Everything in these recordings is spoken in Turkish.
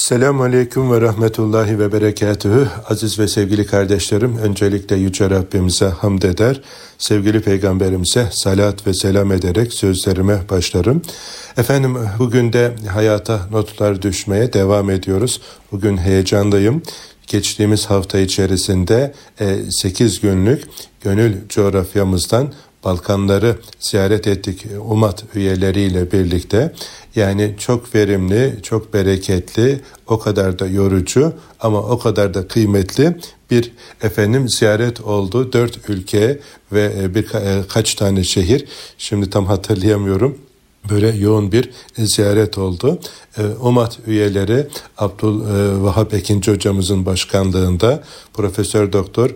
Selamun Aleyküm ve Rahmetullahi ve Berekatühü. Aziz ve sevgili kardeşlerim, öncelikle Yüce Rabbimize hamd eder, sevgili Peygamberimize salat ve selam ederek sözlerime başlarım. Efendim bugün de hayata notlar düşmeye devam ediyoruz. Bugün heyecanlıyım. Geçtiğimiz hafta içerisinde 8 e, günlük gönül coğrafyamızdan Balkanları ziyaret ettik UMAT üyeleriyle birlikte. Yani çok verimli, çok bereketli, o kadar da yorucu ama o kadar da kıymetli bir efendim ziyaret oldu. Dört ülke ve e, kaç tane şehir. Şimdi tam hatırlayamıyorum böyle yoğun bir ziyaret oldu. E, UMAT üyeleri Abdülvahap Ekinci hocamızın başkanlığında Profesör Doktor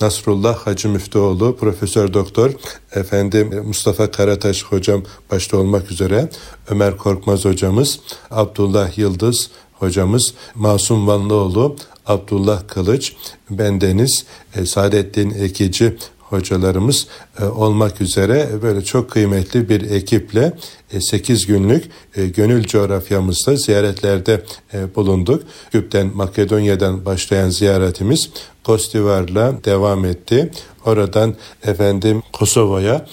Nasrullah Hacı Müftüoğlu, Profesör Doktor efendim Mustafa Karataş hocam başta olmak üzere Ömer Korkmaz hocamız, Abdullah Yıldız hocamız, Masum Vanlıoğlu, Abdullah Kılıç, bendeniz, e, Saadettin Ekici hocalarımız e, olmak üzere böyle çok kıymetli bir ekiple 8 e, günlük e, gönül coğrafyamızda ziyaretlerde bulunduk. Küp'ten Makedonya'dan başlayan ziyaretimiz Kostivar'la devam etti. Oradan efendim Kosova'ya,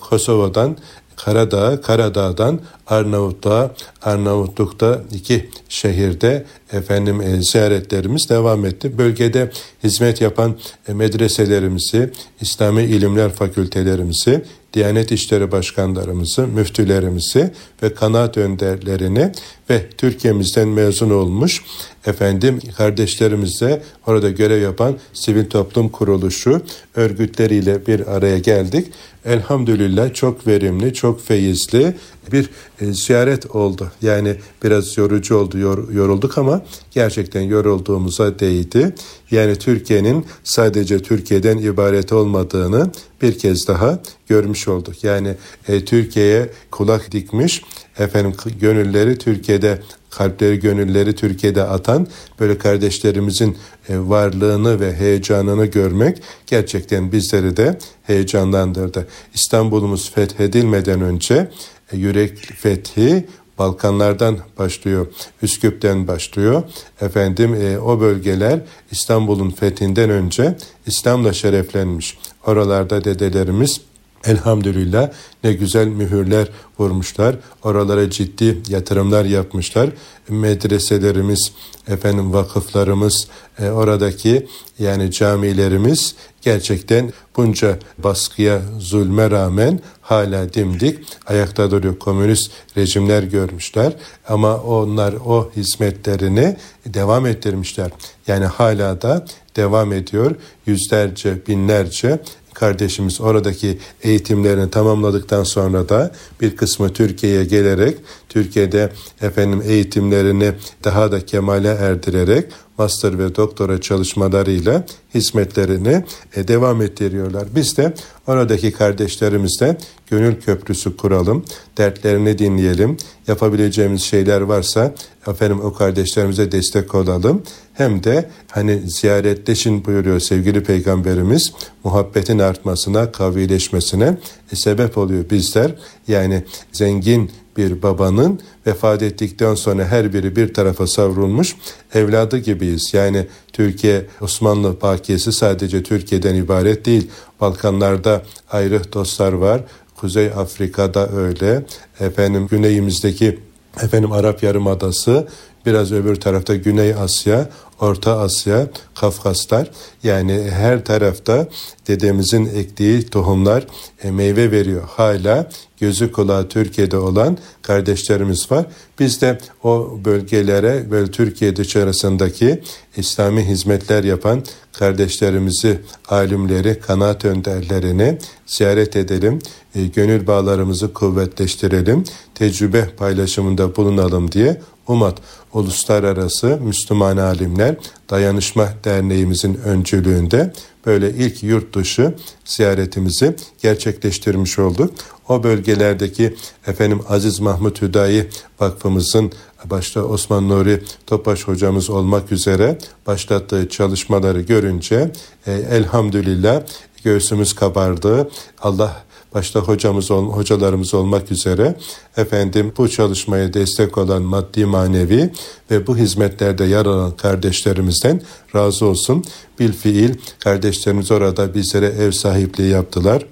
Kosova'dan Karadağ, Karadağ'dan Arnavutluğa, Arnavutluk'ta iki şehirde efendim e, ziyaretlerimiz devam etti. Bölgede hizmet yapan e, medreselerimizi, İslami ilimler fakültelerimizi, Diyanet İşleri Başkanlarımızı, müftülerimizi ve kanaat önderlerini ve Türkiye'mizden mezun olmuş efendim kardeşlerimizle orada görev yapan sivil toplum kuruluşu örgütleriyle bir araya geldik. Elhamdülillah çok verimli, çok feyizli bir e, ziyaret oldu. Yani biraz yorucu oldu, yor, yorulduk ama gerçekten yorulduğumuza değdi. Yani Türkiye'nin sadece Türkiye'den ibaret olmadığını bir kez daha görmüş olduk. Yani e, Türkiye'ye kulak dikmiş, efendim gönülleri Türkiye'de kalpleri gönülleri Türkiye'de atan böyle kardeşlerimizin e, varlığını ve heyecanını görmek gerçekten bizleri de heyecanlandırdı. İstanbul'umuz fethedilmeden önce e, yürek fethi Balkanlardan başlıyor, Üsküp'ten başlıyor. Efendim e, o bölgeler İstanbul'un fethinden önce İslam'la şereflenmiş. Oralarda dedelerimiz Elhamdülillah ne güzel mühürler vurmuşlar. Oralara ciddi yatırımlar yapmışlar. Medreselerimiz, efendim vakıflarımız, e, oradaki yani camilerimiz gerçekten bunca baskıya, zulme rağmen hala dimdik ayakta duruyor. Komünist rejimler görmüşler ama onlar o hizmetlerini devam ettirmişler. Yani hala da devam ediyor. Yüzlerce, binlerce kardeşimiz oradaki eğitimlerini tamamladıktan sonra da bir kısmı Türkiye'ye gelerek Türkiye'de efendim eğitimlerini daha da kemale erdirerek master ve doktora çalışmalarıyla hizmetlerini e, devam ettiriyorlar. Biz de oradaki kardeşlerimizle gönül köprüsü kuralım, dertlerini dinleyelim, yapabileceğimiz şeyler varsa efendim o kardeşlerimize destek olalım. Hem de hani ziyaretleşin buyuruyor sevgili peygamberimiz muhabbetin artmasına, kavileşmesine e, sebep oluyor bizler. Yani zengin bir babanın vefat ettikten sonra her biri bir tarafa savrulmuş evladı gibiyiz. Yani Türkiye Osmanlı bakiyesi sadece Türkiye'den ibaret değil. Balkanlarda ayrı dostlar var. Kuzey Afrika'da öyle. Efendim güneyimizdeki efendim Arap Yarımadası, biraz öbür tarafta Güney Asya, Orta Asya, Kafkaslar yani her tarafta dedemizin ektiği tohumlar e, meyve veriyor. Hala gözü kulağı Türkiye'de olan kardeşlerimiz var. Biz de o bölgelere böyle Türkiye dışarısındaki İslami hizmetler yapan kardeşlerimizi, alimleri, kanaat önderlerini ziyaret edelim. E, gönül bağlarımızı kuvvetleştirelim. Tecrübe paylaşımında bulunalım diye UMAT Uluslararası Müslüman Alimler Dayanışma Derneğimizin öncülüğünde böyle ilk yurt dışı ziyaretimizi gerçekleştirmiş olduk. O bölgelerdeki efendim Aziz Mahmut Hüdayi Vakfımızın başta Osman Nuri Topaş hocamız olmak üzere başlattığı çalışmaları görünce e, elhamdülillah göğsümüz kabardı. Allah başta hocamız hocalarımız olmak üzere efendim bu çalışmaya destek olan maddi manevi ve bu hizmetlerde yer alan kardeşlerimizden razı olsun. Bil fiil kardeşlerimiz orada bizlere ev sahipliği yaptılar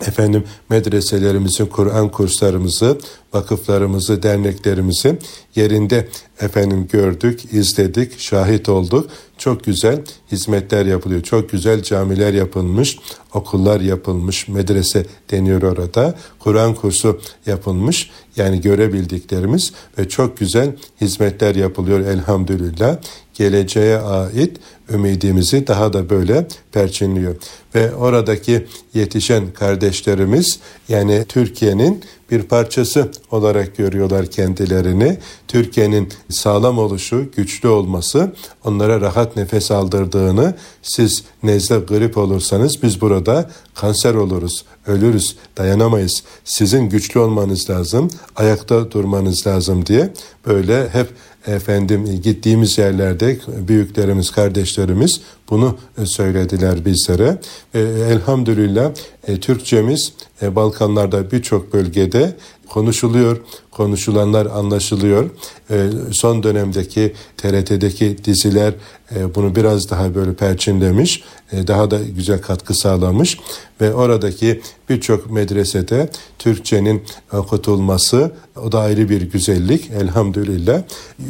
efendim medreselerimizin Kur'an kurslarımızı, vakıflarımızı, derneklerimizi yerinde efendim gördük, izledik, şahit olduk. Çok güzel hizmetler yapılıyor. Çok güzel camiler yapılmış, okullar yapılmış, medrese deniyor orada. Kur'an kursu yapılmış. Yani görebildiklerimiz ve çok güzel hizmetler yapılıyor elhamdülillah. Geleceğe ait ümidimizi daha da böyle perçinliyor. Ve oradaki yetişen kardeşlerimiz yani Türkiye'nin bir parçası olarak görüyorlar kendilerini. Türkiye'nin sağlam oluşu, güçlü olması onlara rahat nefes aldırdığını, siz nezle grip olursanız biz burada kanser oluruz, ölürüz, dayanamayız. Sizin güçlü olmanız lazım, ayakta durmanız lazım diye böyle hep efendim gittiğimiz yerlerde büyüklerimiz, kardeşlerimiz bunu söylediler bizlere. E, elhamdülillah e, Türkçemiz e, Balkanlarda birçok bölgede konuşuluyor, konuşulanlar anlaşılıyor. E, son dönemdeki TRT'deki diziler e, bunu biraz daha böyle perçinlemiş, e, daha da güzel katkı sağlamış ve oradaki birçok medresede Türkçenin okutulması o da ayrı bir güzellik elhamdülillah.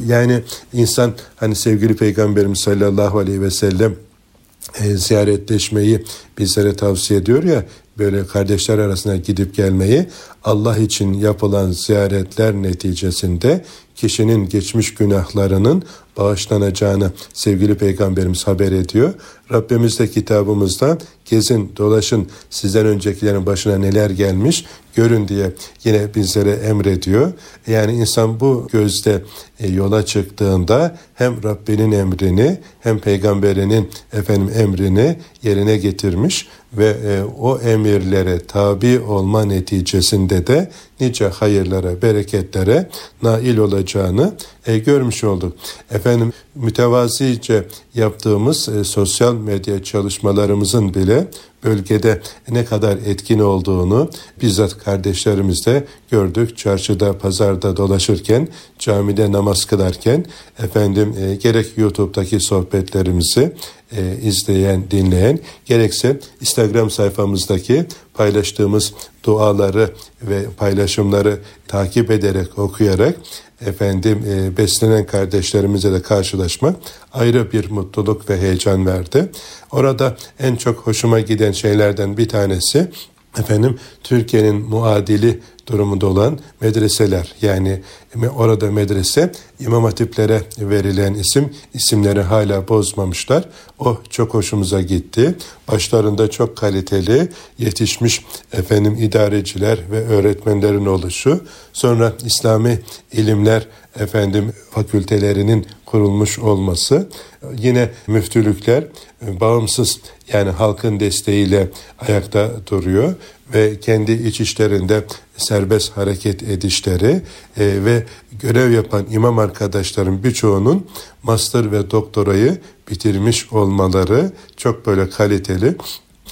Yani insan hani sevgili Peygamberimiz sallallahu aleyhi ve sellem e, ziyaretleşmeyi bizlere tavsiye ediyor ya böyle kardeşler arasına gidip gelmeyi Allah için yapılan ziyaretler neticesinde kişinin geçmiş günahlarının bağışlanacağını sevgili peygamberimiz haber ediyor. Rabbimiz de kitabımızda gezin dolaşın sizden öncekilerin başına neler gelmiş görün diye yine bizlere emrediyor. Yani insan bu gözde e, yola çıktığında hem Rabbinin emrini hem peygamberinin efendim emrini yerine getirmiş ve e, o emirlere tabi olma neticesinde de nice hayırlara, bereketlere nail olacağını e, görmüş olduk. Efendim mütevazice yaptığımız sosyal medya çalışmalarımızın bile bölgede ne kadar etkin olduğunu bizzat kardeşlerimizde gördük. Çarşıda, pazarda dolaşırken, camide namaz kılarken efendim e, gerek YouTube'daki sohbetlerimizi e, izleyen, dinleyen, gerekse Instagram sayfamızdaki paylaştığımız duaları ve paylaşımları takip ederek, okuyarak efendim e, beslenen kardeşlerimize de karşılaşmak ayrı bir mutluluk ve heyecan verdi. Orada en çok hoşuma giden şeylerden bir tanesi efendim Türkiye'nin muadili durumunda olan medreseler yani orada medrese imam hatiplere verilen isim isimleri hala bozmamışlar. O çok hoşumuza gitti. Başlarında çok kaliteli yetişmiş efendim idareciler ve öğretmenlerin oluşu. Sonra İslami ilimler efendim fakültelerinin kurulmuş olması. Yine müftülükler bağımsız yani halkın desteğiyle ayakta duruyor ve kendi iç işlerinde serbest hareket edişleri e, ve görev yapan imam arkadaşların birçoğunun master ve doktorayı bitirmiş olmaları çok böyle kaliteli.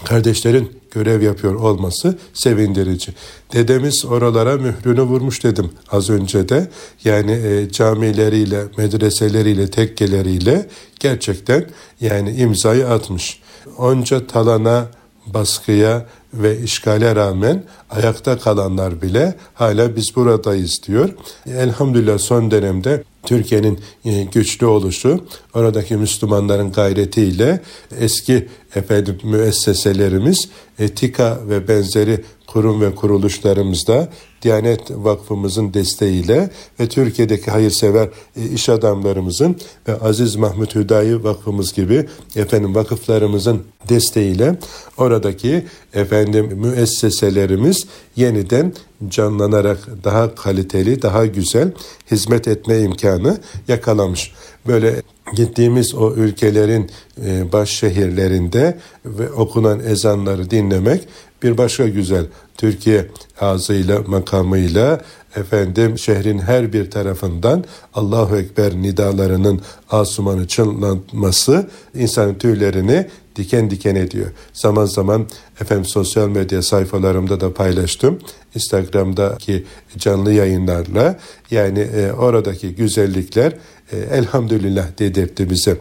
Kardeşlerin görev yapıyor olması sevindirici. Dedemiz oralara mührünü vurmuş dedim az önce de. Yani e, camileriyle, medreseleriyle, tekkeleriyle gerçekten yani imzayı atmış. Onca talana, baskıya ve işgale rağmen ayakta kalanlar bile hala biz buradayız diyor. Elhamdülillah son dönemde Türkiye'nin e, güçlü oluşu, oradaki Müslümanların gayretiyle eski efendim müesseselerimiz etika ve benzeri kurum ve kuruluşlarımızda Diyanet Vakfımızın desteğiyle ve Türkiye'deki hayırsever e, iş adamlarımızın ve Aziz Mahmut Hüdayi Vakfımız gibi efendim vakıflarımızın desteğiyle oradaki efendim müesseselerimiz yeniden canlanarak daha kaliteli, daha güzel hizmet etme imkanı yakalamış. Böyle gittiğimiz o ülkelerin e, baş şehirlerinde ve okunan ezanları dinlemek bir başka güzel Türkiye ağzıyla, makamıyla efendim şehrin her bir tarafından Allahu Ekber nidalarının asumanı çınlatması insanın tüylerini diken diken ediyor. Zaman zaman efendim sosyal medya sayfalarımda da paylaştım. Instagram'daki canlı yayınlarla yani e, oradaki güzellikler e, elhamdülillah dedirtti bize.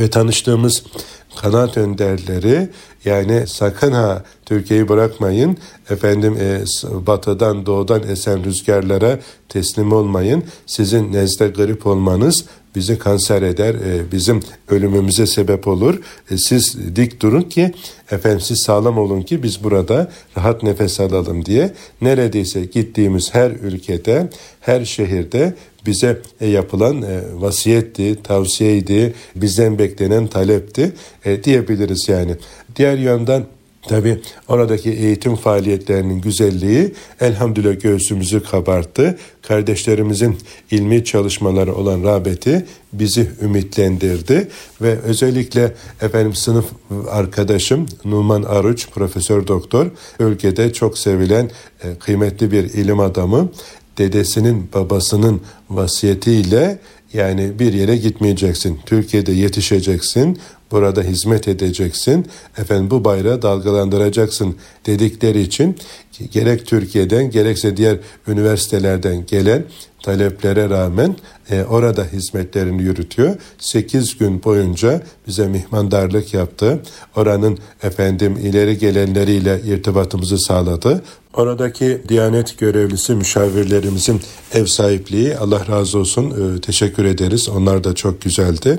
Ve tanıştığımız kanaat önderleri yani sakın ha Türkiye'yi bırakmayın. Efendim e, batıdan doğudan esen rüzgarlara teslim olmayın. Sizin nezle grip olmanız bizi kanser eder, e, bizim ölümümüze sebep olur. E, siz dik durun ki efendim siz sağlam olun ki biz burada rahat nefes alalım diye neredeyse gittiğimiz her ülkede, her şehirde bize e, yapılan e, vasiyetti, tavsiyeydi, bizden beklenen talepti e, diyebiliriz yani. Diğer yandan Tabi oradaki eğitim faaliyetlerinin güzelliği elhamdülillah göğsümüzü kabarttı. Kardeşlerimizin ilmi çalışmaları olan rağbeti bizi ümitlendirdi ve özellikle efendim sınıf arkadaşım Numan Aruç profesör doktor ülkede çok sevilen kıymetli bir ilim adamı dedesinin babasının vasiyetiyle yani bir yere gitmeyeceksin. Türkiye'de yetişeceksin. Burada hizmet edeceksin. Efendim bu bayrağı dalgalandıracaksın dedikleri için gerek Türkiye'den gerekse diğer üniversitelerden gelen taleplere rağmen e, orada hizmetlerini yürütüyor. 8 gün boyunca bize mihmandarlık yaptı. Oranın efendim ileri gelenleriyle irtibatımızı sağladı. Oradaki Diyanet görevlisi müşavirlerimizin ev sahipliği Allah razı olsun e, teşekkür ederiz. Onlar da çok güzeldi.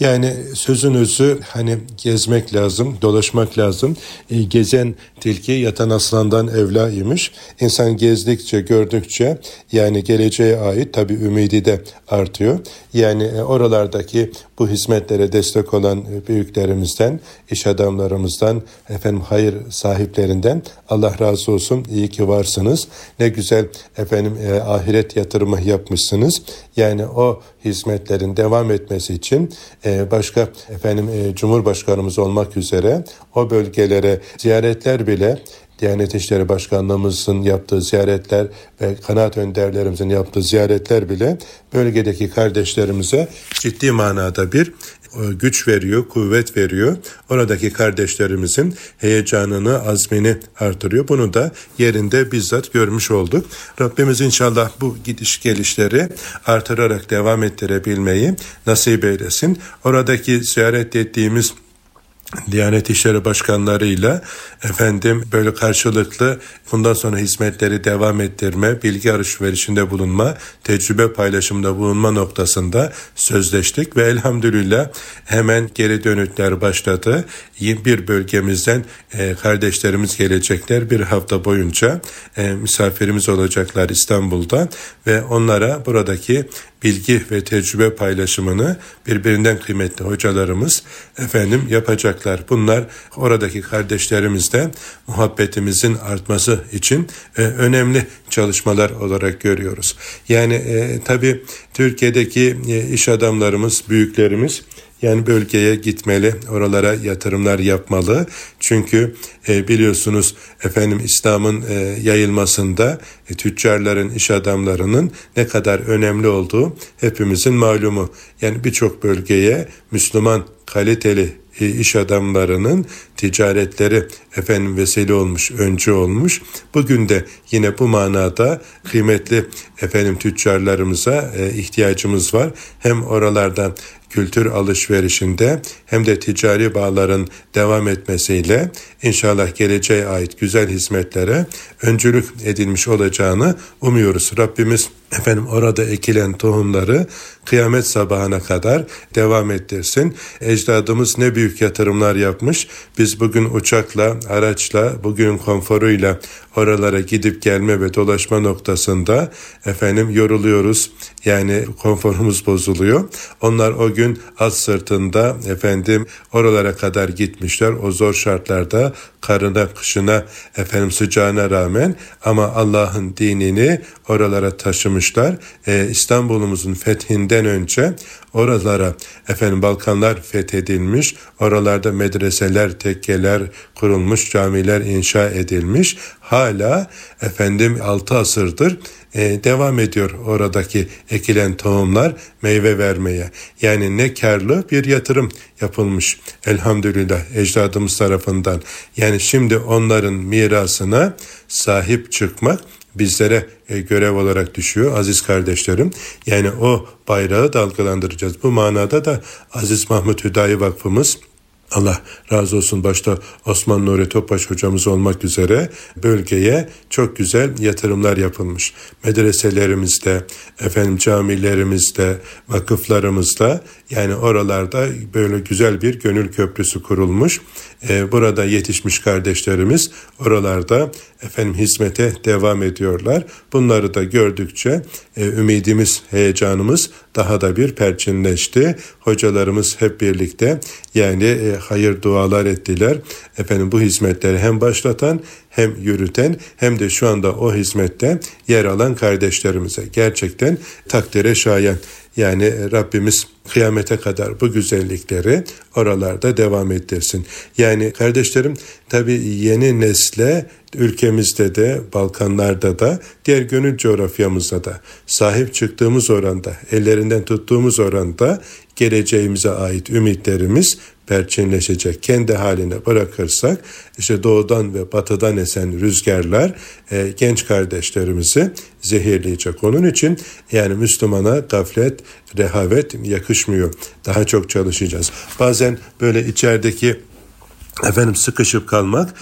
Yani sözünüzü hani gezmek lazım, dolaşmak lazım. E, gezen tilki yatan aslandan evla imiş. İnsan gezdikçe, gördükçe yani geleceğe ait tabi ümidi de artıyor. Yani e, oralardaki bu hizmetlere destek olan e, büyüklerimizden, iş adamlarımızdan, efendim hayır sahiplerinden Allah razı olsun. İyi ki varsınız. Ne güzel efendim e, ahiret yatırımı yapmışsınız. Yani o hizmetlerin devam etmesi için e, başka efendim e, Cumhurbaşkanımız olmak üzere o bölgelere ziyaretler bile Diyanet İşleri Başkanlığımızın yaptığı ziyaretler ve kanaat önderlerimizin yaptığı ziyaretler bile bölgedeki kardeşlerimize ciddi manada bir e, güç veriyor, kuvvet veriyor. Oradaki kardeşlerimizin heyecanını, azmini artırıyor. Bunu da yerinde bizzat görmüş olduk. Rabbimiz inşallah bu gidiş gelişleri artırarak devam ettirebilmeyi nasip eylesin. Oradaki ziyaret ettiğimiz Diyanet İşleri Başkanlarıyla efendim böyle karşılıklı bundan sonra hizmetleri devam ettirme, bilgi alışverişinde bulunma, tecrübe paylaşımında bulunma noktasında sözleştik ve elhamdülillah hemen geri dönütler başladı. Bir bölgemizden e, kardeşlerimiz gelecekler bir hafta boyunca e, misafirimiz olacaklar İstanbul'da ve onlara buradaki bilgi ve tecrübe paylaşımını birbirinden kıymetli hocalarımız efendim yapacaklar. Bunlar oradaki kardeşlerimizle muhabbetimizin artması için e, önemli çalışmalar olarak görüyoruz. Yani e, tabii Türkiye'deki e, iş adamlarımız, büyüklerimiz yani bölgeye gitmeli, oralara yatırımlar yapmalı. Çünkü e, biliyorsunuz efendim İslam'ın e, yayılmasında e, tüccarların, iş adamlarının ne kadar önemli olduğu hepimizin malumu. Yani birçok bölgeye Müslüman kaliteli iş adamlarının ticaretleri efendim vesile olmuş, öncü olmuş. Bugün de yine bu manada kıymetli efendim tüccarlarımıza e, ihtiyacımız var. Hem oralardan kültür alışverişinde hem de ticari bağların devam etmesiyle inşallah geleceğe ait güzel hizmetlere öncülük edilmiş olacağını umuyoruz. Rabbimiz efendim orada ekilen tohumları kıyamet sabahına kadar devam ettirsin. Ecdadımız ne büyük yatırımlar yapmış. Biz bugün uçakla, araçla, bugün konforuyla oralara gidip gelme ve dolaşma noktasında efendim yoruluyoruz. Yani konforumuz bozuluyor. Onlar o gün at sırtında efendim oralara kadar gitmişler. O zor şartlarda karına, kışına, efendim sıcağına rağmen ama Allah'ın dinini oralara taşımışlar. Ee, İstanbul'umuzun fethinde bizden önce oralara efendim Balkanlar fethedilmiş, oralarda medreseler, tekkeler kurulmuş, camiler inşa edilmiş. Hala efendim 6 asırdır e, devam ediyor oradaki ekilen tohumlar meyve vermeye. Yani ne karlı bir yatırım yapılmış elhamdülillah ecdadımız tarafından. Yani şimdi onların mirasına sahip çıkmak bizlere e, görev olarak düşüyor aziz kardeşlerim. Yani o bayrağı dalgalandıracağız. Bu manada da Aziz Mahmut Hüdayi Vakfımız Allah razı olsun başta Osman Nuri Topbaş hocamız olmak üzere bölgeye çok güzel yatırımlar yapılmış. Medreselerimizde, efendim camilerimizde, vakıflarımızda yani oralarda böyle güzel bir gönül köprüsü kurulmuş. Ee, burada yetişmiş kardeşlerimiz oralarda efendim hizmete devam ediyorlar. Bunları da gördükçe e, ümidimiz, heyecanımız daha da bir perçinleşti. Hocalarımız hep birlikte yani e, hayır dualar ettiler. Efendim bu hizmetleri hem başlatan hem yürüten hem de şu anda o hizmette yer alan kardeşlerimize gerçekten takdire şayan. Yani Rabbimiz kıyamete kadar bu güzellikleri oralarda devam ettirsin. Yani kardeşlerim tabi yeni nesle ülkemizde de Balkanlarda da diğer gönül coğrafyamızda da sahip çıktığımız oranda ellerinden tuttuğumuz oranda geleceğimize ait ümitlerimiz perçinleşecek. Kendi haline bırakırsak işte doğudan ve batıdan esen rüzgarlar e, genç kardeşlerimizi zehirleyecek. Onun için yani Müslümana gaflet, rehavet yakışmıyor. Daha çok çalışacağız. Bazen böyle içerideki efendim sıkışıp kalmak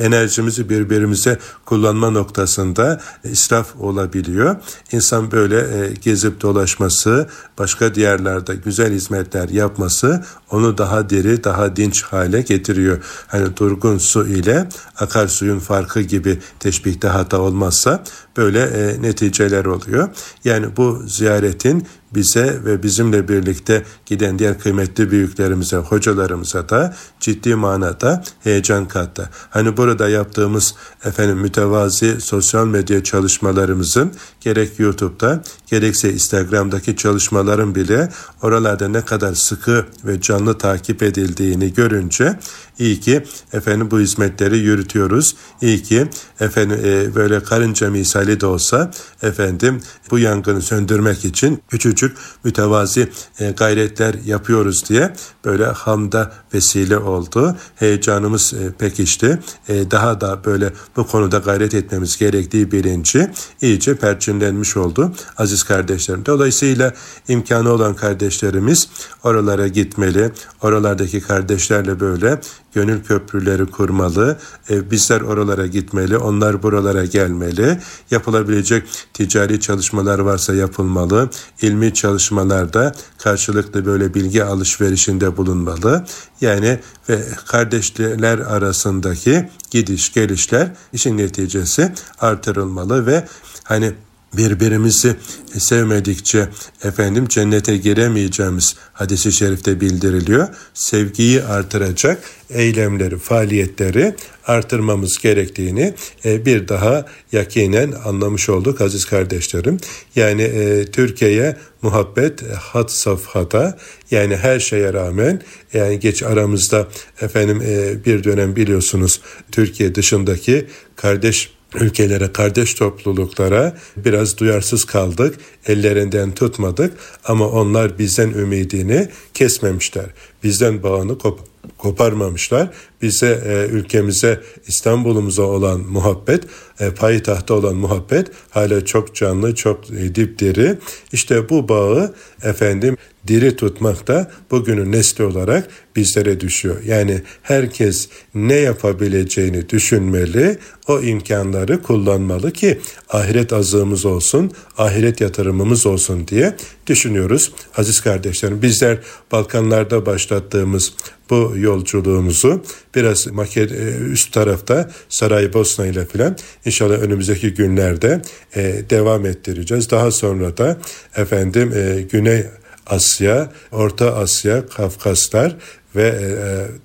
enerjimizi birbirimize kullanma noktasında israf olabiliyor. İnsan böyle e, gezip dolaşması, başka diğerlerde güzel hizmetler yapması onu daha diri, daha dinç hale getiriyor. Hani durgun su ile akarsuyun farkı gibi teşbihte hata olmazsa böyle e, neticeler oluyor. Yani bu ziyaretin bize ve bizimle birlikte giden diğer kıymetli büyüklerimize, hocalarımıza da ciddi manada heyecan kattı. Hani burada yaptığımız efendim mütevazi sosyal medya çalışmalarımızın gerek YouTube'da gerekse Instagram'daki çalışmaların bile oralarda ne kadar sıkı ve canlı takip edildiğini görünce iyi ki efendim bu hizmetleri yürütüyoruz. İyi ki efendim e, böyle karınca misali de olsa efendim bu yangını söndürmek için küçücük mütevazi e, gayretler yapıyoruz diye böyle hamda vesile oldu. Heyecanımız e, pekişti. E, daha da böyle bu konuda gayret etmemiz gerektiği bilinci iyice perçinlenmiş oldu aziz kardeşlerim. Dolayısıyla imkanı olan kardeşlerimiz oralara gitmeli. Oralardaki kardeşlerle böyle gönül köprüleri kurmalı. E, bizler oralara gitmeli, onlar buralara gelmeli. Yapılabilecek ticari çalışmalar varsa yapılmalı. İlmi çalışmalarda karşılıklı böyle bilgi alışverişinde bulunmalı. Yani ve kardeşler arasındaki gidiş gelişler işin neticesi artırılmalı ve hani birbirimizi sevmedikçe efendim cennete giremeyeceğimiz hadisi şerifte bildiriliyor. Sevgiyi artıracak eylemleri, faaliyetleri artırmamız gerektiğini e, bir daha yakinen anlamış olduk aziz kardeşlerim. Yani e, Türkiye'ye muhabbet hat safhada yani her şeye rağmen yani geç aramızda efendim e, bir dönem biliyorsunuz Türkiye dışındaki kardeş ülkelere, kardeş topluluklara biraz duyarsız kaldık, ellerinden tutmadık ama onlar bizden ümidini kesmemişler. Bizden bağını kop koparmamışlar. Bize, e, ülkemize, İstanbul'umuza olan muhabbet, e, payitahta olan muhabbet hala çok canlı, çok e, dipdiri. İşte bu bağı efendim diri tutmak da bugünün nesli olarak bizlere düşüyor. Yani herkes ne yapabileceğini düşünmeli, o imkanları kullanmalı ki ahiret azığımız olsun, ahiret yatırımımız olsun diye düşünüyoruz. Aziz kardeşlerim bizler Balkanlarda başlattığımız bu yolculuğumuzu biraz Maked üst tarafta Saraybosna ile filan inşallah önümüzdeki günlerde e, devam ettireceğiz. Daha sonra da efendim e, Güney Asya, Orta Asya, Kafkaslar ve e,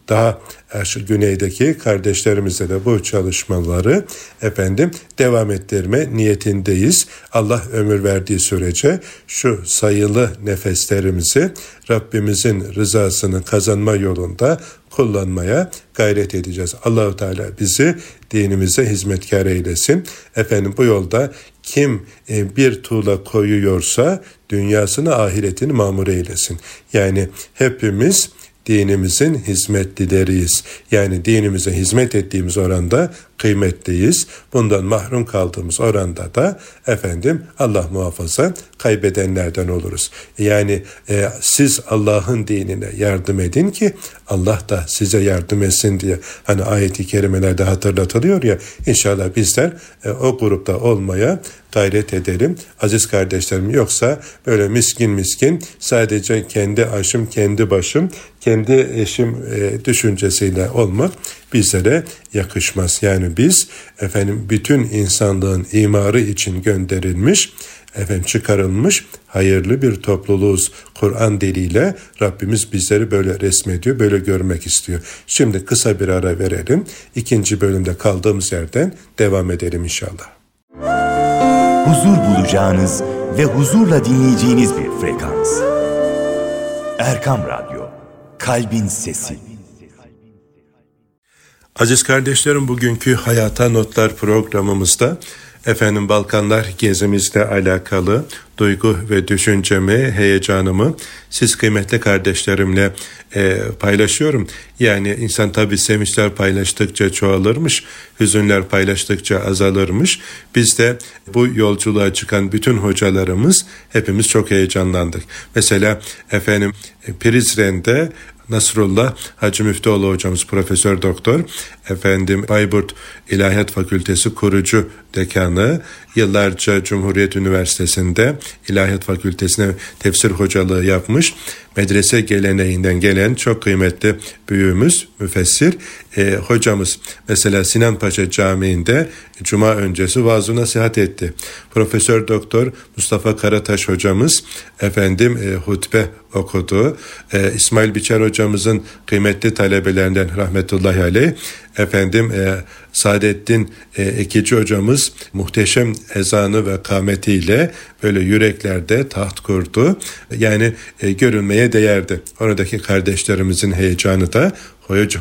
daha şu güneydeki kardeşlerimize de bu çalışmaları efendim devam ettirme niyetindeyiz. Allah ömür verdiği sürece şu sayılı nefeslerimizi Rabbimizin rızasını kazanma yolunda kullanmaya gayret edeceğiz. Allahu Teala bizi dinimize hizmetkar eylesin. Efendim bu yolda kim e, bir tuğla koyuyorsa dünyasını ahiretini mamur eylesin. Yani hepimiz dinimizin hizmetlileriyiz. Yani dinimize hizmet ettiğimiz oranda kıymetliyiz. Bundan mahrum kaldığımız oranda da efendim Allah muhafaza kaybedenlerden oluruz. Yani e, siz Allah'ın dinine yardım edin ki Allah da size yardım etsin diye hani ayeti kerimelerde hatırlatılıyor ya inşallah bizler e, o grupta olmaya gayret edelim. Aziz kardeşlerim yoksa böyle miskin miskin sadece kendi aşım, kendi başım, kendi eşim e, düşüncesiyle olmak bizlere yakışmaz. Yani biz efendim bütün insanlığın imarı için gönderilmiş, efendim çıkarılmış hayırlı bir topluluğuz. Kur'an diliyle Rabbimiz bizleri böyle resmediyor, böyle görmek istiyor. Şimdi kısa bir ara verelim. İkinci bölümde kaldığımız yerden devam edelim inşallah. Huzur bulacağınız ve huzurla dinleyeceğiniz bir frekans. Erkam Radyo, Kalbin Sesi. Aziz kardeşlerim bugünkü Hayata Notlar programımızda efendim Balkanlar gezimizle alakalı duygu ve düşüncemi, heyecanımı siz kıymetli kardeşlerimle e, paylaşıyorum. Yani insan tabi sevinçler paylaştıkça çoğalırmış, hüzünler paylaştıkça azalırmış. Biz de bu yolculuğa çıkan bütün hocalarımız hepimiz çok heyecanlandık. Mesela efendim Prizren'de Nasrullah Hacı Müftüoğlu hocamız profesör doktor efendim Bayburt İlahiyat Fakültesi kurucu dekanı yıllarca Cumhuriyet Üniversitesi'nde İlahiyat Fakültesine tefsir hocalığı yapmış medrese geleneğinden gelen çok kıymetli büyüğümüz, müfessir e, hocamız. Mesela Sinan Paşa Camii'nde Cuma öncesi vaaz nasihat etti. Profesör Doktor Mustafa Karataş hocamız efendim e, hutbe okudu. E, İsmail Biçer hocamızın kıymetli talebelerinden rahmetullahi aleyh efendim e, Saadettin e, Ekici hocamız muhteşem ezanı ve kametiyle böyle yüreklerde taht kurdu. Yani e, görünmeye değerdi. Oradaki kardeşlerimizin heyecanı da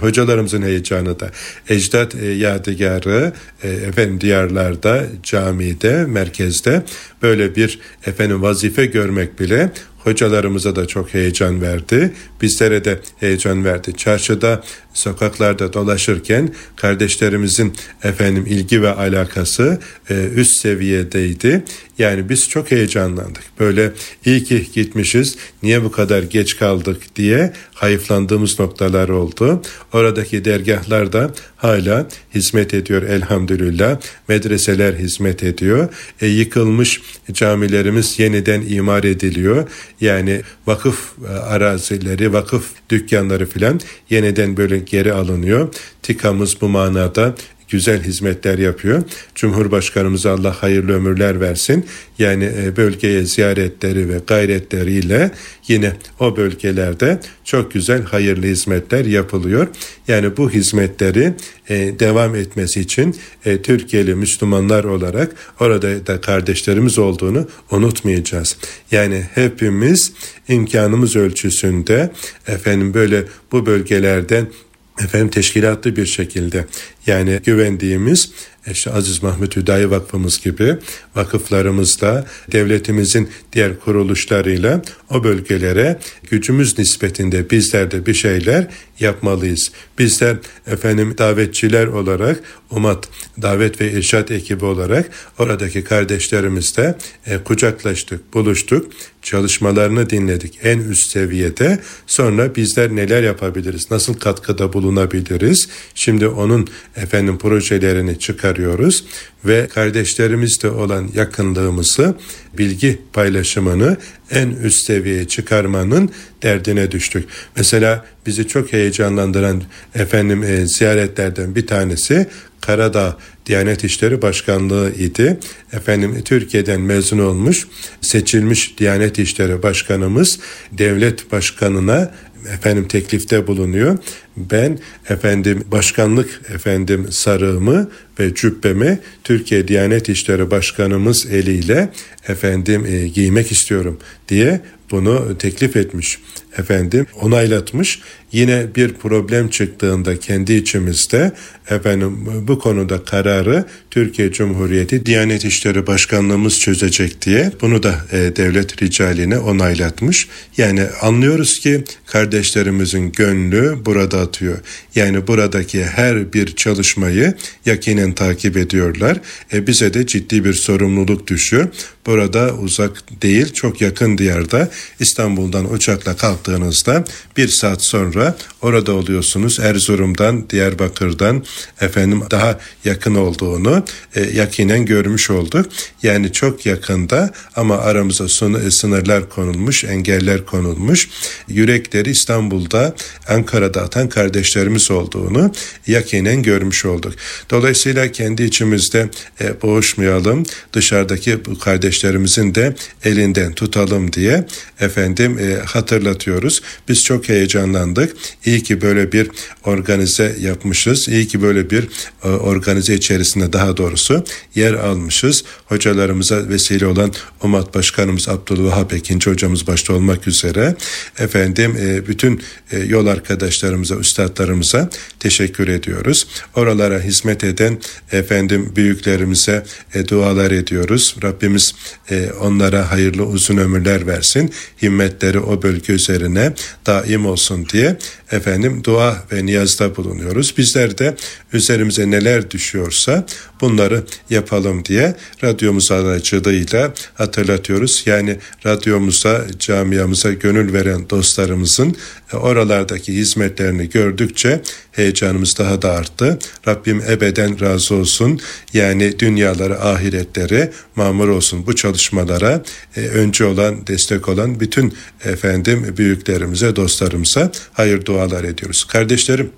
hocalarımızın heyecanı da ecdat e, yadigarı e, efendim diyarlarda camide merkezde böyle bir efendim vazife görmek bile hocalarımıza da çok heyecan verdi. Bizlere de heyecan verdi. Çarşıda, sokaklarda dolaşırken kardeşlerimizin efendim ilgi ve alakası e, üst seviyedeydi. Yani biz çok heyecanlandık. Böyle iyi ki gitmişiz. Niye bu kadar geç kaldık diye hayıflandığımız noktalar oldu. Oradaki dergahlar da hala hizmet ediyor elhamdülillah. Medreseler hizmet ediyor. E, yıkılmış camilerimiz yeniden imar ediliyor. Yani vakıf e, arazileri, vakıf dükkanları filan yeniden böyle geri alınıyor. TİKA'mız bu manada güzel hizmetler yapıyor. Cumhurbaşkanımıza Allah hayırlı ömürler versin. Yani e, bölgeye ziyaretleri ve gayretleriyle yine o bölgelerde çok güzel hayırlı hizmetler yapılıyor. Yani bu hizmetleri e, devam etmesi için e, Türkiye'li Müslümanlar olarak orada da kardeşlerimiz olduğunu unutmayacağız. Yani hepimiz imkanımız ölçüsünde efendim böyle bu bölgelerden efendim teşkilatlı bir şekilde yani güvendiğimiz işte Aziz Mahmut Hüdayi Vakfımız gibi vakıflarımızla devletimizin diğer kuruluşlarıyla o bölgelere gücümüz nispetinde bizler de bir şeyler yapmalıyız. Bizler efendim davetçiler olarak UMAT davet ve irşat ekibi olarak oradaki kardeşlerimizle e, kucaklaştık, buluştuk, çalışmalarını dinledik en üst seviyede. Sonra bizler neler yapabiliriz, nasıl katkıda bulunabiliriz? Şimdi onun efendim projelerini çıkarıyoruz ve kardeşlerimizle olan yakınlığımızı, bilgi paylaşımını en üst seviyeye çıkarmanın derdine düştük. Mesela bizi çok heyecanlandıran efendim e, ziyaretlerden bir tanesi Karadağ Diyanet İşleri Başkanlığı idi. Efendim Türkiye'den mezun olmuş, seçilmiş Diyanet İşleri Başkanımız devlet başkanına efendim teklifte bulunuyor. Ben efendim başkanlık efendim sarığımı ve cübbemi Türkiye Diyanet İşleri Başkanımız eliyle efendim e, giymek istiyorum diye bunu teklif etmiş efendim onaylatmış. Yine bir problem çıktığında kendi içimizde efendim bu konuda kararı Türkiye Cumhuriyeti Diyanet İşleri Başkanlığımız çözecek diye bunu da e, devlet ricaline onaylatmış. Yani anlıyoruz ki kardeşlerimizin gönlü burada atıyor. Yani buradaki her bir çalışmayı yakinen takip ediyorlar. E, bize de ciddi bir sorumluluk düşüyor. Burada uzak değil çok yakın diyarda İstanbul'dan uçakla kalktığınızda bir saat sonra orada oluyorsunuz. Erzurum'dan, Diyarbakır'dan efendim daha yakın olduğunu e, yakinen görmüş olduk. Yani çok yakında ama aramıza sınırlar konulmuş, engeller konulmuş. Yürekleri İstanbul'da, Ankara'da atan kardeşlerimiz olduğunu yakinen görmüş olduk. Dolayısıyla kendi içimizde e, boğuşmayalım. Dışarıdaki bu kardeşlerimizin de elinden tutalım diye efendim e, hatırlatıyoruz. Biz çok heyecanlandık. İyi ki böyle bir organize yapmışız. İyi ki böyle bir e, organize içerisinde daha doğrusu yer almışız. Hocalarımıza vesile olan Umat Başkanımız Abdülvahap Ekinci hocamız başta olmak üzere efendim e, bütün e, yol arkadaşlarımıza, üstadlarımıza teşekkür ediyoruz. Oralara hizmet eden efendim büyüklerimize dualar ediyoruz. Rabbimiz onlara hayırlı uzun ömürler versin. Himmetleri o bölge üzerine daim olsun diye efendim dua ve niyazda bulunuyoruz. Bizler de üzerimize neler düşüyorsa bunları yapalım diye radyomuz aracılığıyla hatırlatıyoruz. Yani radyomuza, camiamıza gönül veren dostlarımızın e, oralardaki hizmetlerini gördükçe heyecanımız daha da arttı. Rabbim ebeden razı olsun. Yani dünyaları, ahiretleri mamur olsun bu çalışmalara e, önce olan, destek olan bütün efendim büyüklerimize, dostlarımıza hayır dualar ediyoruz. Kardeşlerim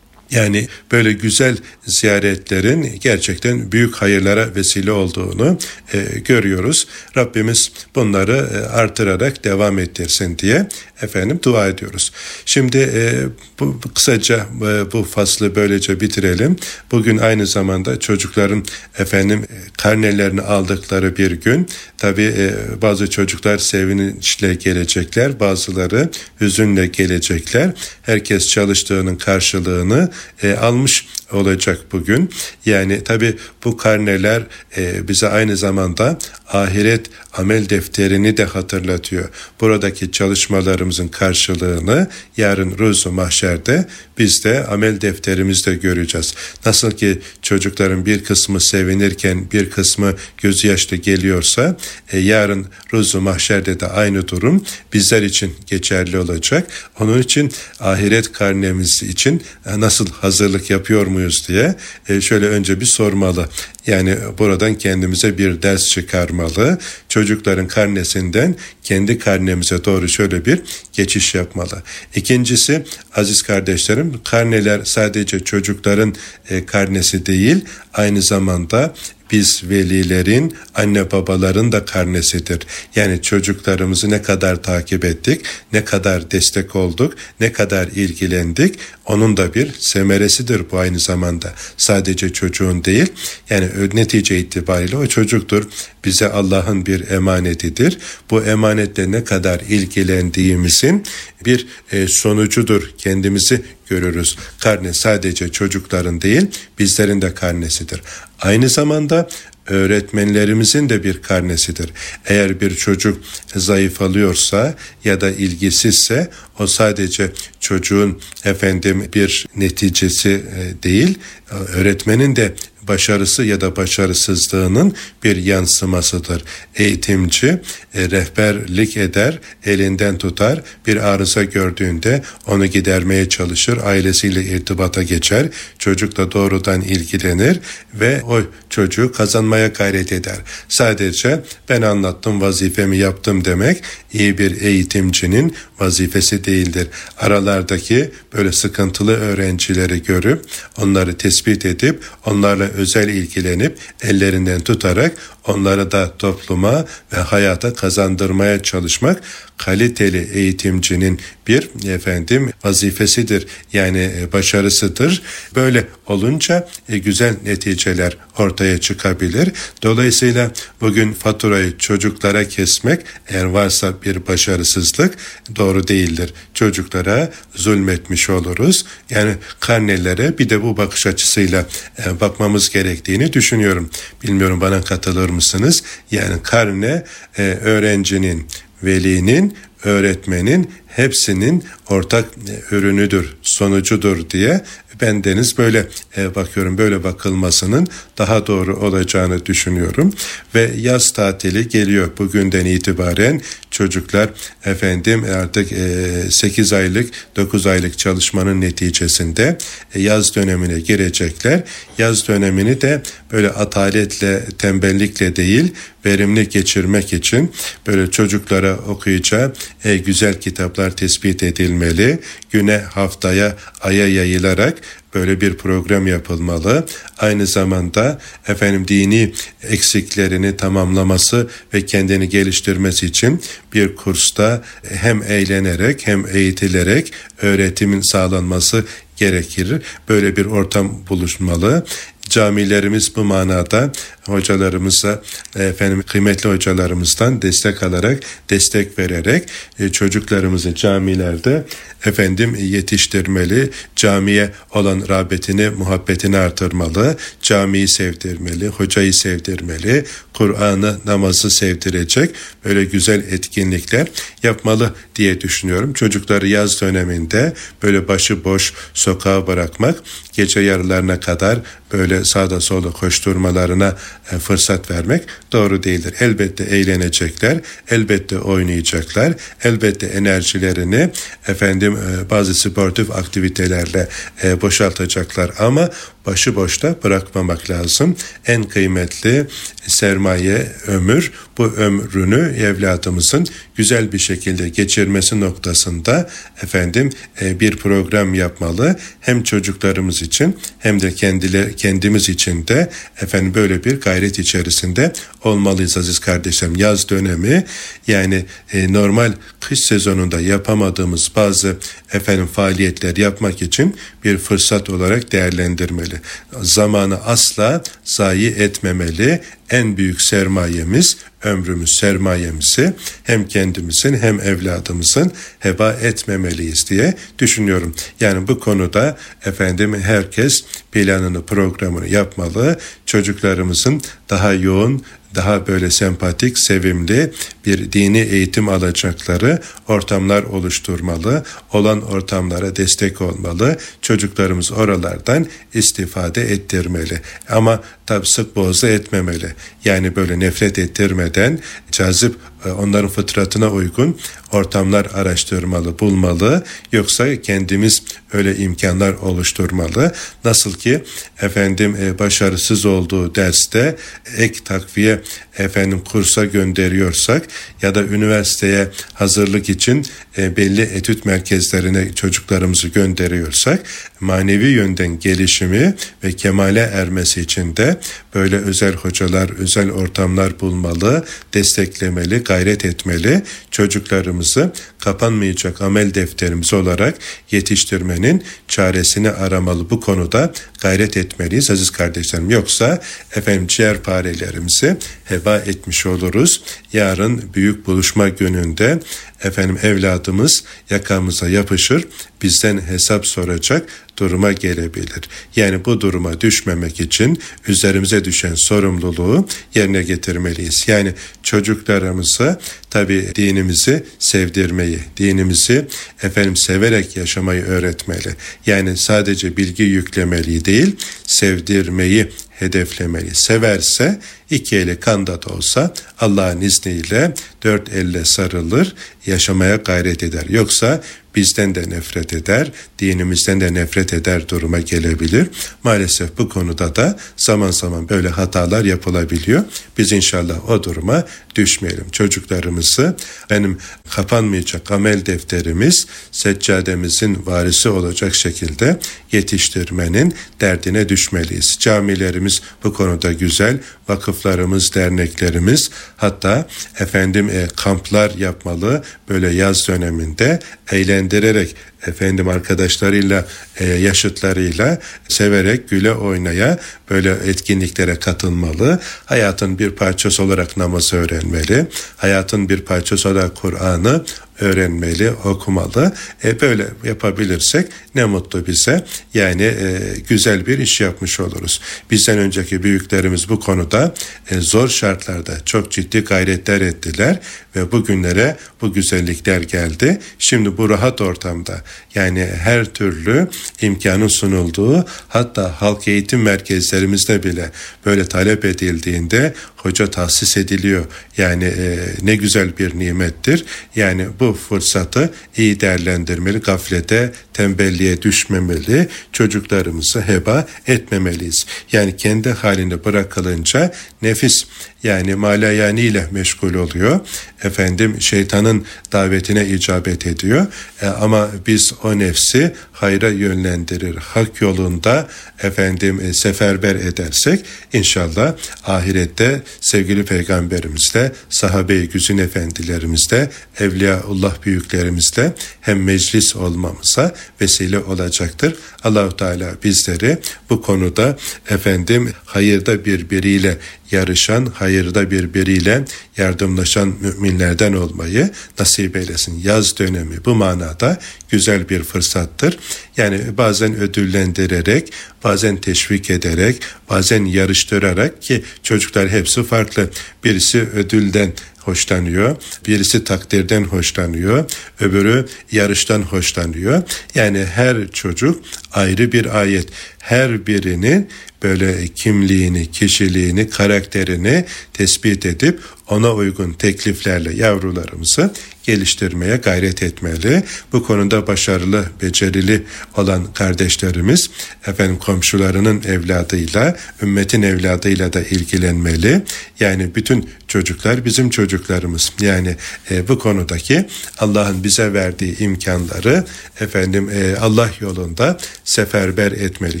yani böyle güzel ziyaretlerin gerçekten büyük hayırlara vesile olduğunu e, görüyoruz. Rabbimiz bunları e, artırarak devam ettirsin diye efendim dua ediyoruz. Şimdi e, bu kısaca e, bu faslı böylece bitirelim. Bugün aynı zamanda çocukların efendim e, karnelerini aldıkları bir gün. Tabi e, bazı çocuklar sevinçle gelecekler, bazıları hüzünle gelecekler. Herkes çalıştığının karşılığını e, almış olacak bugün. Yani tabi bu karneler e, bize aynı zamanda ahiret amel defterini de hatırlatıyor. Buradaki çalışmalarımızın karşılığını yarın ruzu mahşerde biz de amel defterimizde göreceğiz. Nasıl ki çocukların bir kısmı sevinirken bir kısmı gözü yaşlı geliyorsa e, yarın ruzu mahşerde de aynı durum bizler için geçerli olacak. Onun için ahiret karnemiz için e, nasıl hazırlık yapıyor muyuz diye e, şöyle önce bir sormalı. Yani buradan kendimize bir ders çıkarmalı. Çocukların karnesinden kendi karnemize doğru şöyle bir geçiş yapmalı. İkincisi aziz kardeşlerim karneler sadece çocukların e, karnesi değil aynı zamanda biz velilerin, anne babaların da karnesidir. Yani çocuklarımızı ne kadar takip ettik, ne kadar destek olduk, ne kadar ilgilendik onun da bir semeresidir bu aynı zamanda. Sadece çocuğun değil yani netice itibariyle o çocuktur. Bize Allah'ın bir emanetidir. Bu emanetle ne kadar ilgilendiğimizin bir e, sonucudur. Kendimizi görürüz. Karne sadece çocukların değil bizlerin de karnesidir. Aynı zamanda öğretmenlerimizin de bir karnesidir. Eğer bir çocuk zayıfalıyorsa ya da ilgisizse o sadece çocuğun efendim bir neticesi e, değil, öğretmenin de başarısı ya da başarısızlığının bir yansımasıdır. Eğitimci e, rehberlik eder, elinden tutar, bir arıza gördüğünde onu gidermeye çalışır, ailesiyle irtibata geçer, çocukla doğrudan ilgilenir ve o çocuğu kazanmaya gayret eder. Sadece ben anlattım vazifemi yaptım demek iyi bir eğitimcinin vazifesi değildir. Aralardaki böyle sıkıntılı öğrencileri görüp onları tespit edip onlarla özel ilgilenip ellerinden tutarak onları da topluma ve hayata kazandırmaya çalışmak kaliteli eğitimcinin bir efendim vazifesidir. Yani e, başarısıdır. Böyle olunca e, güzel neticeler ortaya çıkabilir. Dolayısıyla bugün faturayı çocuklara kesmek eğer varsa bir başarısızlık doğru değildir. Çocuklara zulmetmiş oluruz. Yani karnelere bir de bu bakış açısıyla e, bakmamız gerektiğini düşünüyorum. Bilmiyorum bana katılır mısınız? Yani karne öğrencinin velinin, öğretmenin hepsinin ortak e, ürünüdür, sonucudur diye ben deniz böyle e, bakıyorum. Böyle bakılmasının daha doğru olacağını düşünüyorum. Ve yaz tatili geliyor bugünden itibaren çocuklar efendim artık e, 8 aylık 9 aylık çalışmanın neticesinde e, yaz dönemine girecekler. Yaz dönemini de böyle ataletle tembellikle değil verimli geçirmek için böyle çocuklara okuyacağı e, güzel kitaplar tespit edilmeli. Güne, haftaya, aya yayılarak böyle bir program yapılmalı. Aynı zamanda efendim dini eksiklerini tamamlaması ve kendini geliştirmesi için bir kursta hem eğlenerek hem eğitilerek öğretimin sağlanması gerekir. Böyle bir ortam buluşmalı. Camilerimiz bu manada hocalarımıza efendim kıymetli hocalarımızdan destek alarak destek vererek e, çocuklarımızı camilerde efendim yetiştirmeli camiye olan rağbetini muhabbetini artırmalı camiyi sevdirmeli hocayı sevdirmeli Kur'an'ı namazı sevdirecek böyle güzel etkinlikler yapmalı diye düşünüyorum. Çocukları yaz döneminde böyle başı boş sokağa bırakmak gece yarılarına kadar böyle sağda solda koşturmalarına fırsat vermek doğru değildir. Elbette eğlenecekler, elbette oynayacaklar, elbette enerjilerini efendim e, bazı sportif aktivitelerle e, boşaltacaklar ama başıboşta bırakmamak lazım. En kıymetli sermaye ömür. Bu ömrünü evladımızın güzel bir şekilde geçirmesi noktasında efendim e, bir program yapmalı. Hem çocuklarımız için hem de kendileri kendimiz için de efendim böyle bir gayret içerisinde olmalıyız aziz kardeşlerim. Yaz dönemi yani e, normal kış sezonunda yapamadığımız bazı efendim faaliyetler yapmak için bir fırsat olarak değerlendirmeli. Zamanı asla zayi etmemeli. En büyük sermayemiz ömrümüz sermayemizi hem kendimizin hem evladımızın heba etmemeliyiz diye düşünüyorum. Yani bu konuda efendim herkes planını programını yapmalı. Çocuklarımızın daha yoğun daha böyle sempatik, sevimli bir dini eğitim alacakları ortamlar oluşturmalı. Olan ortamlara destek olmalı. Çocuklarımız oralardan istifade ettirmeli. Ama tabi sık boğazı etmemeli. Yani böyle nefret ettirmeden cazip e, onların fıtratına uygun ortamlar araştırmalı, bulmalı. Yoksa kendimiz öyle imkanlar oluşturmalı. Nasıl ki efendim e, başarısız olduğu derste ek takviye efendim kursa gönderiyorsak ya da üniversiteye hazırlık için e, belli etüt merkezlerine çocuklarımızı gönderiyorsak manevi yönden gelişimi ve kemale ermesi için de böyle özel hocalar, özel ortamlar bulmalı, desteklemeli, gayret etmeli. Çocuklarımızı kapanmayacak amel defterimiz olarak yetiştirmenin çaresini aramalı. Bu konuda gayret etmeliyiz aziz kardeşlerim. Yoksa efendim ciğerparelerimizi heba etmiş oluruz. Yarın büyük buluşma gününde efendim evladımız yakamıza yapışır bizden hesap soracak duruma gelebilir. Yani bu duruma düşmemek için üzerimize düşen sorumluluğu yerine getirmeliyiz. Yani çocuklarımıza tabi dinimizi sevdirmeyi, dinimizi efendim severek yaşamayı öğretmeli. Yani sadece bilgi yüklemeli değil, sevdirmeyi hedeflemeli. Severse iki eli kanda da olsa Allah'ın izniyle dört elle sarılır, yaşamaya gayret eder. Yoksa bizden de nefret eder, dinimizden de nefret eder duruma gelebilir. Maalesef bu konuda da zaman zaman böyle hatalar yapılabiliyor. Biz inşallah o duruma düşmeyelim. Çocuklarımızı benim kapanmayacak amel defterimiz seccademizin varisi olacak şekilde yetiştirmenin derdine düşmeliyiz. Camilerimiz Devletimiz bu konuda güzel. Vakıflarımız, derneklerimiz hatta efendim e, kamplar yapmalı. Böyle yaz döneminde eğlendirerek efendim arkadaşlarıyla e, yaşıtlarıyla severek güle oynaya böyle etkinliklere katılmalı. Hayatın bir parçası olarak namazı öğrenmeli. Hayatın bir parçası olarak Kur'an'ı öğrenmeli, okumalı. E, böyle yapabilirsek ne mutlu bize. Yani e, güzel bir iş yapmış oluruz. Bizden önceki büyüklerimiz bu konuda e, zor şartlarda çok ciddi gayretler ettiler ve bugünlere bu güzellikler geldi. Şimdi bu rahat ortamda yani her türlü imkanın sunulduğu hatta halk eğitim merkezlerimizde bile böyle talep edildiğinde hoca tahsis ediliyor. Yani e, ne güzel bir nimettir. Yani bu fırsatı iyi değerlendirmeli, gaflete, tembelliğe düşmemeli, çocuklarımızı heba etmemeliyiz. Yani kendi halinde bırakılınca nefis yani malayani ile meşgul oluyor. Efendim şeytanın davetine icabet ediyor. E, ama biz o nefsi hayra yönlendirir. Hak yolunda efendim e, seferber edersek inşallah ahirette sevgili peygamberimizle, sahabe-i güzün efendilerimizle, evliyaullah büyüklerimizle hem meclis olmamıza vesile olacaktır. Allahu Teala bizleri bu konuda efendim hayırda birbiriyle yarışan, hayırda birbiriyle yardımlaşan müminlerden olmayı nasip eylesin. Yaz dönemi bu manada güzel bir fırsattır. Yani bazen ödüllendirerek, bazen teşvik ederek, bazen yarıştırarak ki çocuklar hepsi farklı. Birisi ödülden hoşlanıyor. Birisi takdirden hoşlanıyor. Öbürü yarıştan hoşlanıyor. Yani her çocuk ayrı bir ayet. Her birinin böyle kimliğini, kişiliğini, karakterini tespit edip ona uygun tekliflerle yavrularımızı geliştirmeye gayret etmeli. Bu konuda başarılı, becerili olan kardeşlerimiz efendim komşularının evladıyla, ümmetin evladıyla da ilgilenmeli. Yani bütün çocuklar bizim çocuklarımız. Yani e, bu konudaki Allah'ın bize verdiği imkanları efendim e, Allah yolunda seferber etmeli.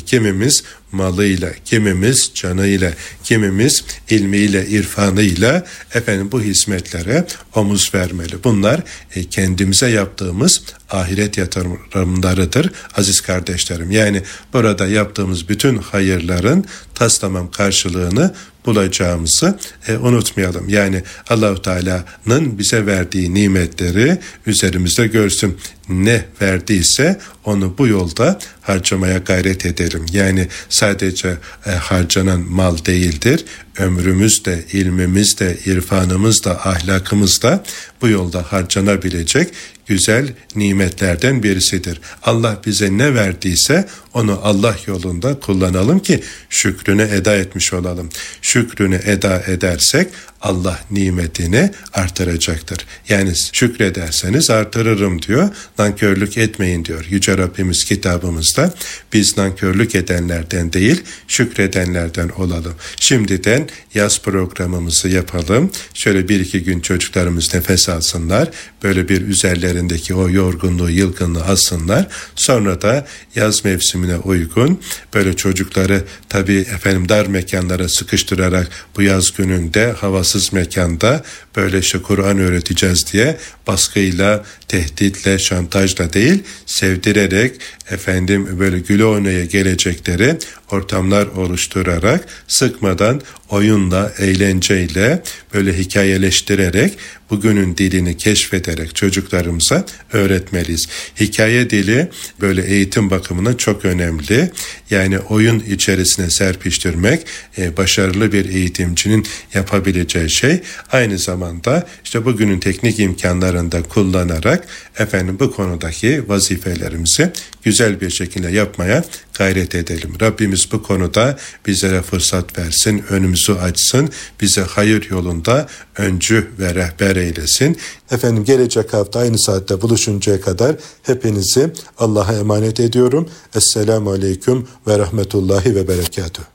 Kimimiz malıyla, kimimiz canıyla, kimimiz ilmiyle, irfanıyla efendim bu hizmetlere omuz vermeli. Bunlar e, kendimize yaptığımız ahiret yatırımlarıdır aziz kardeşlerim. Yani burada yaptığımız bütün hayırların tas tamam karşılığını bulacağımızı e, unutmayalım. Yani Allahu Teala'nın bize verdiği nimetleri üzerimizde görsün. Ne verdiyse onu bu yolda harcamaya gayret edelim. Yani sadece e, harcanan mal değildir. Ömrümüz de, ilmimiz de, irfanımız da, ahlakımız da bu yolda harcanabilecek güzel nimetlerden birisidir. Allah bize ne verdiyse onu Allah yolunda kullanalım ki şükrünü eda etmiş olalım. Şükrünü eda edersek Allah nimetini artıracaktır. Yani şükrederseniz artırırım diyor. Nankörlük etmeyin diyor. Yüce Rabbimiz kitabımızda biz nankörlük edenlerden değil şükredenlerden olalım. Şimdiden yaz programımızı yapalım. Şöyle bir iki gün çocuklarımız nefes alsınlar. Böyle bir üzerlerindeki o yorgunluğu, yılgınlığı alsınlar. Sonra da yaz mevsimine uygun böyle çocukları tabii efendim dar mekanlara sıkıştırarak bu yaz gününde havasız mekanda böyle işte Kur'an öğreteceğiz diye baskıyla, tehditle, şantajla değil sevdirerek efendim böyle güle oynaya gelecekleri ortamlar oluşturarak sıkmadan oyunla, eğlenceyle böyle hikayeleştirerek bugünün dilini keşfederek çocuklarımıza öğretmeliyiz. Hikaye dili böyle eğitim bakımından çok önemli. Yani oyun içerisine serpiştirmek e, başarılı bir eğitimcinin yapabileceği şey. Aynı zamanda işte bugünün teknik imkanlarında kullanarak efendim bu konudaki vazifelerimizi güzel bir şekilde yapmaya gayret edelim. Rabbimiz bu konuda bizlere fırsat versin, önümüzü açsın, bize hayır yolunda öncü ve rehber eylesin. Efendim gelecek hafta aynı saatte buluşuncaya kadar hepinizi Allah'a emanet ediyorum. Esselamu Aleyküm ve Rahmetullahi ve Berekatuhu.